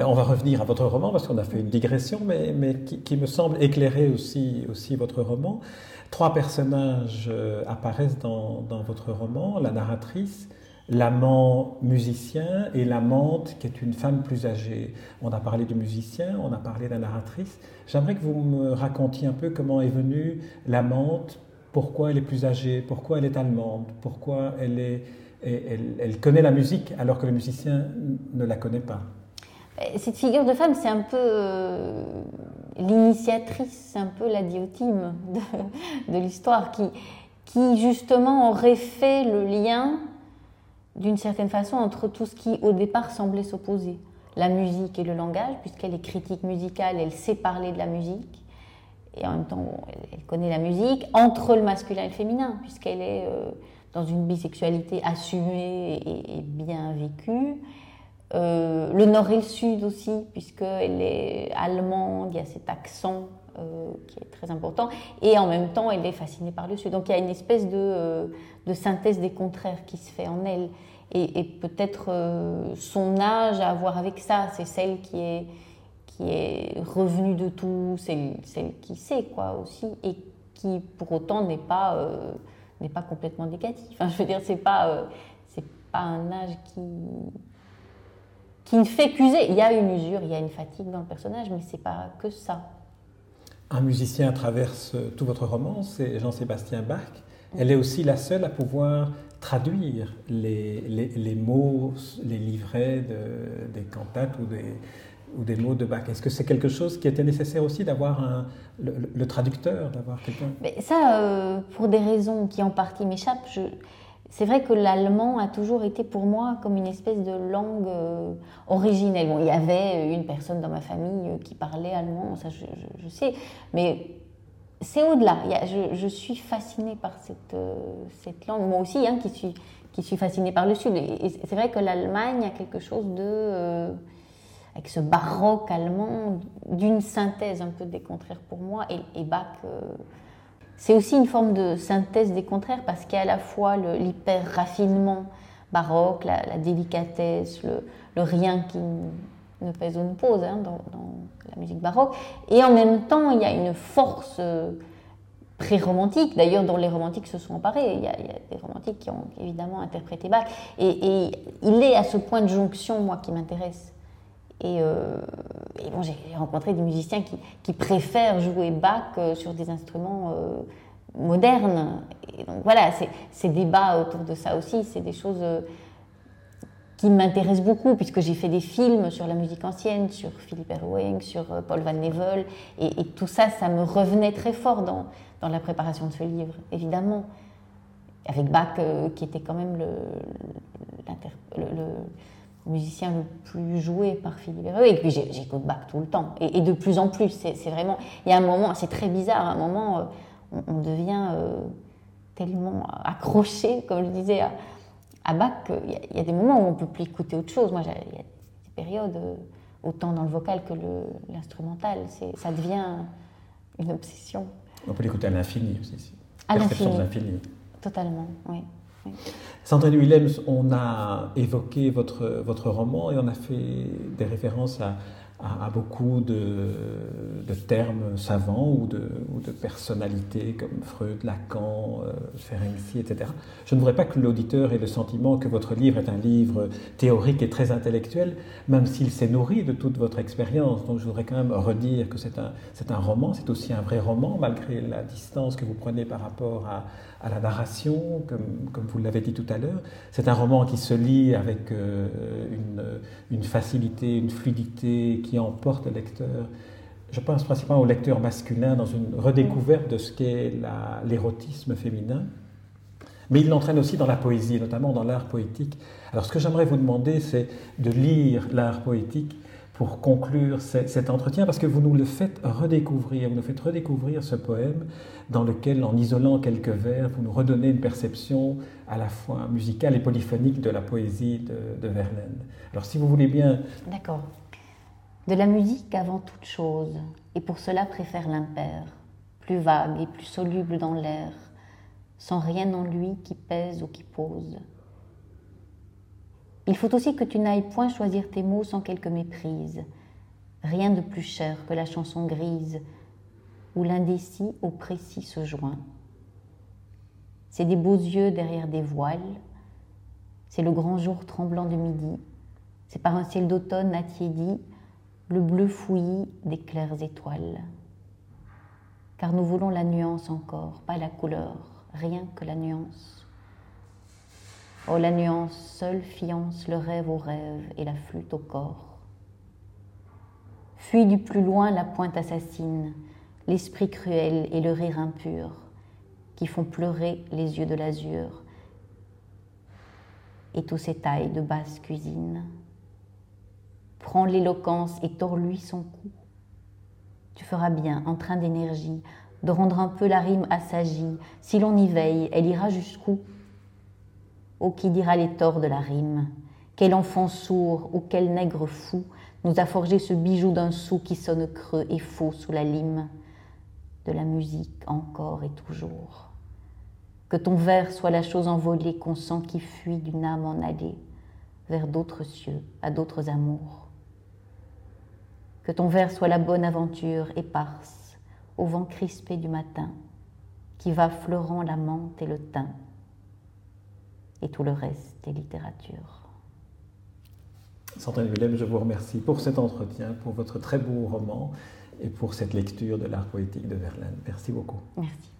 Alors on va revenir à votre roman parce qu'on a fait une digression, mais, qui, me semble éclairer aussi, votre roman. Trois personnages euh, apparaissent dans, votre roman, la narratrice, l'amant musicien et l'amante qui est une femme plus âgée. On a parlé de musicien, on a parlé de la narratrice. J'aimerais que vous me racontiez un peu comment est venue l'amante, pourquoi elle est plus âgée, pourquoi elle est allemande, pourquoi elle, connaît la musique alors que le musicien ne la connaît pas. Cette figure de femme, c'est un peu euh, l'initiatrice, c'est un peu la diotime de, l'histoire qui, qui justement aurait fait le lien d'une certaine façon entre tout ce qui au départ semblait s'opposer. La musique et le langage, puisqu'elle est critique musicale, elle sait parler de la musique, et en même temps elle, connaît la musique, entre le masculin et le féminin, puisqu'elle est euh, dans une bisexualité assumée et, bien vécue. Euh, le nord et le sud aussi, puisqu'elle est allemande, il y a cet accent euh, qui est très important, et en même temps elle est fascinée par le sud. Donc il y a une espèce de, de synthèse des contraires qui se fait en elle et, peut-être euh, son âge à voir avec ça. C'est celle qui est, qui est revenue de tout, celle, celle qui sait quoi aussi, et qui pour autant n'est pas, euh, n'est pas complètement négative. Enfin, je veux dire, c'est pas, euh, c'est pas un âge qui, qui ne fait qu'user. Il y a une usure, il y a une fatigue dans le personnage, mais c'est pas que ça. Un musicien traverse tout votre roman, c'est Jean-Sébastien Bach. Elle est aussi la seule à pouvoir traduire les, les, mots, les livrets de, des cantates ou des, ou des mots de Bach. Est-ce que c'est quelque chose qui était nécessaire aussi d'avoir le, le, traducteur, d'avoir quelqu'un? Ça, euh, pour des raisons qui en partie m'échappent, je... c'est vrai que l'allemand a toujours été pour moi comme une espèce de langue euh, originelle. Bon, il y avait une personne dans ma famille qui parlait allemand, ça je, sais, mais c'est au-delà. Je, suis fascinée par cette, euh, cette langue. Moi aussi, hein, qui, suis, qui suis fascinée par le Sud. Et, c'est vrai que l'Allemagne a quelque chose de. Euh, avec ce baroque allemand, d'une synthèse un peu des contraires pour moi. Et, Bach. C'est aussi une forme de synthèse des contraires parce qu'il y a à la fois l'hyper-raffinement baroque, la, délicatesse, le, le rien qui ne pèse ou ne pose hein, dans, la musique baroque. Et en même temps, il y a une force euh, pré-romantique, d'ailleurs dont les romantiques se sont emparés. Il y, a, des romantiques qui ont évidemment interprété Bach. Et, il est à ce point de jonction, moi, qui m'intéresse. Et, euh, bon, j'ai rencontré des musiciens qui, préfèrent jouer Bach euh, sur des instruments modernes. Et donc voilà, ces débats autour de ça aussi, c'est des choses qui m'intéresse beaucoup, puisque j'ai fait des films sur la musique ancienne, sur Philippe Erwing, sur euh, Paul Van Nevel, et, tout ça, ça me revenait très fort dans, dans la préparation de ce livre, évidemment. Avec Bach, euh, qui était quand même le, musicien le plus joué par Philippe Erwing. Et puis j'écoute Bach tout le temps, et, de plus en plus. C'est vraiment. Il y a un moment, c'est très bizarre, à un moment, euh, on, devient tellement accroché, comme je disais, à à Bach, il y, a des moments où on peut plus écouter autre chose. Moi, il y a des périodes, euh, autant dans le vocal que l'instrumental, ça devient une obsession. On peut l'écouter à l'infini aussi. À l'infini. Totalement, oui. Sandrine Willems, on a évoqué votre, votre roman et on a fait des références à, à, beaucoup de, termes savants ou de, ou de, personnalités comme Freud, Lacan, euh, Ferenczi, etc. Je ne voudrais pas que l'auditeur ait le sentiment que votre livre est un livre théorique et très intellectuel, même s'il s'est nourri de toute votre expérience. Donc je voudrais quand même redire que c'est un, un roman, c'est aussi un vrai roman, malgré la distance que vous prenez par rapport à, à la narration, comme, comme vous l'avez dit tout à l'heure. C'est un roman qui se lit avec euh, une, une, facilité, une fluidité qui emporte le lecteur. Je pense principalement au lecteur masculin dans une redécouverte de ce qu'est l'érotisme féminin. Mais il l'entraîne aussi dans la poésie, notamment dans l'art poétique. Alors ce que j'aimerais vous demander, c'est de lire l'art poétique pour conclure cet entretien, parce que vous nous le faites redécouvrir, vous nous faites redécouvrir ce poème dans lequel, en isolant quelques vers, vous nous redonnez une perception à la fois musicale et polyphonique de la poésie de, Verlaine. Alors si vous voulez bien... D'accord. De la musique avant toute chose, et pour cela préfère l'impair, plus vague et plus soluble dans l'air, sans rien en lui qui pèse ou qui pose. Il faut aussi que tu n'ailles point choisir tes mots sans quelque méprise. Rien de plus cher que la chanson grise où l'indécis au précis se joint. C'est des beaux yeux derrière des voiles, c'est le grand jour tremblant de midi, c'est par un ciel d'automne attiédi le bleu fouillis des claires étoiles. Car nous voulons la nuance encore, pas la couleur, rien que la nuance. Oh, la nuance seule fiance le rêve au rêve et la flûte au corps. Fuis du plus loin la pointe assassine, l'esprit cruel et le rire impur, qui font pleurer les yeux de l'azur et tous ces tailles de basse cuisine. Prends l'éloquence et tords-lui son cou. Tu feras bien, en train d'énergie, de rendre un peu la rime assagie. Si l'on y veille, elle ira jusqu'où? Oh, qui dira les torts de la rime? Quel enfant sourd ou quel nègre fou nous a forgé ce bijou d'un sou qui sonne creux et faux sous la lime de la musique encore et toujours. Que ton vers soit la chose envolée qu'on sent qui fuit d'une âme en allée vers d'autres cieux, à d'autres amours. Que ton vers soit la bonne aventure éparse au vent crispé du matin, qui va fleurant la menthe et le thym, et tout le reste est littérature. Sandrine Willem, je vous remercie pour cet entretien, pour votre très beau roman et pour cette lecture de l'art poétique de Verlaine. Merci beaucoup. Merci.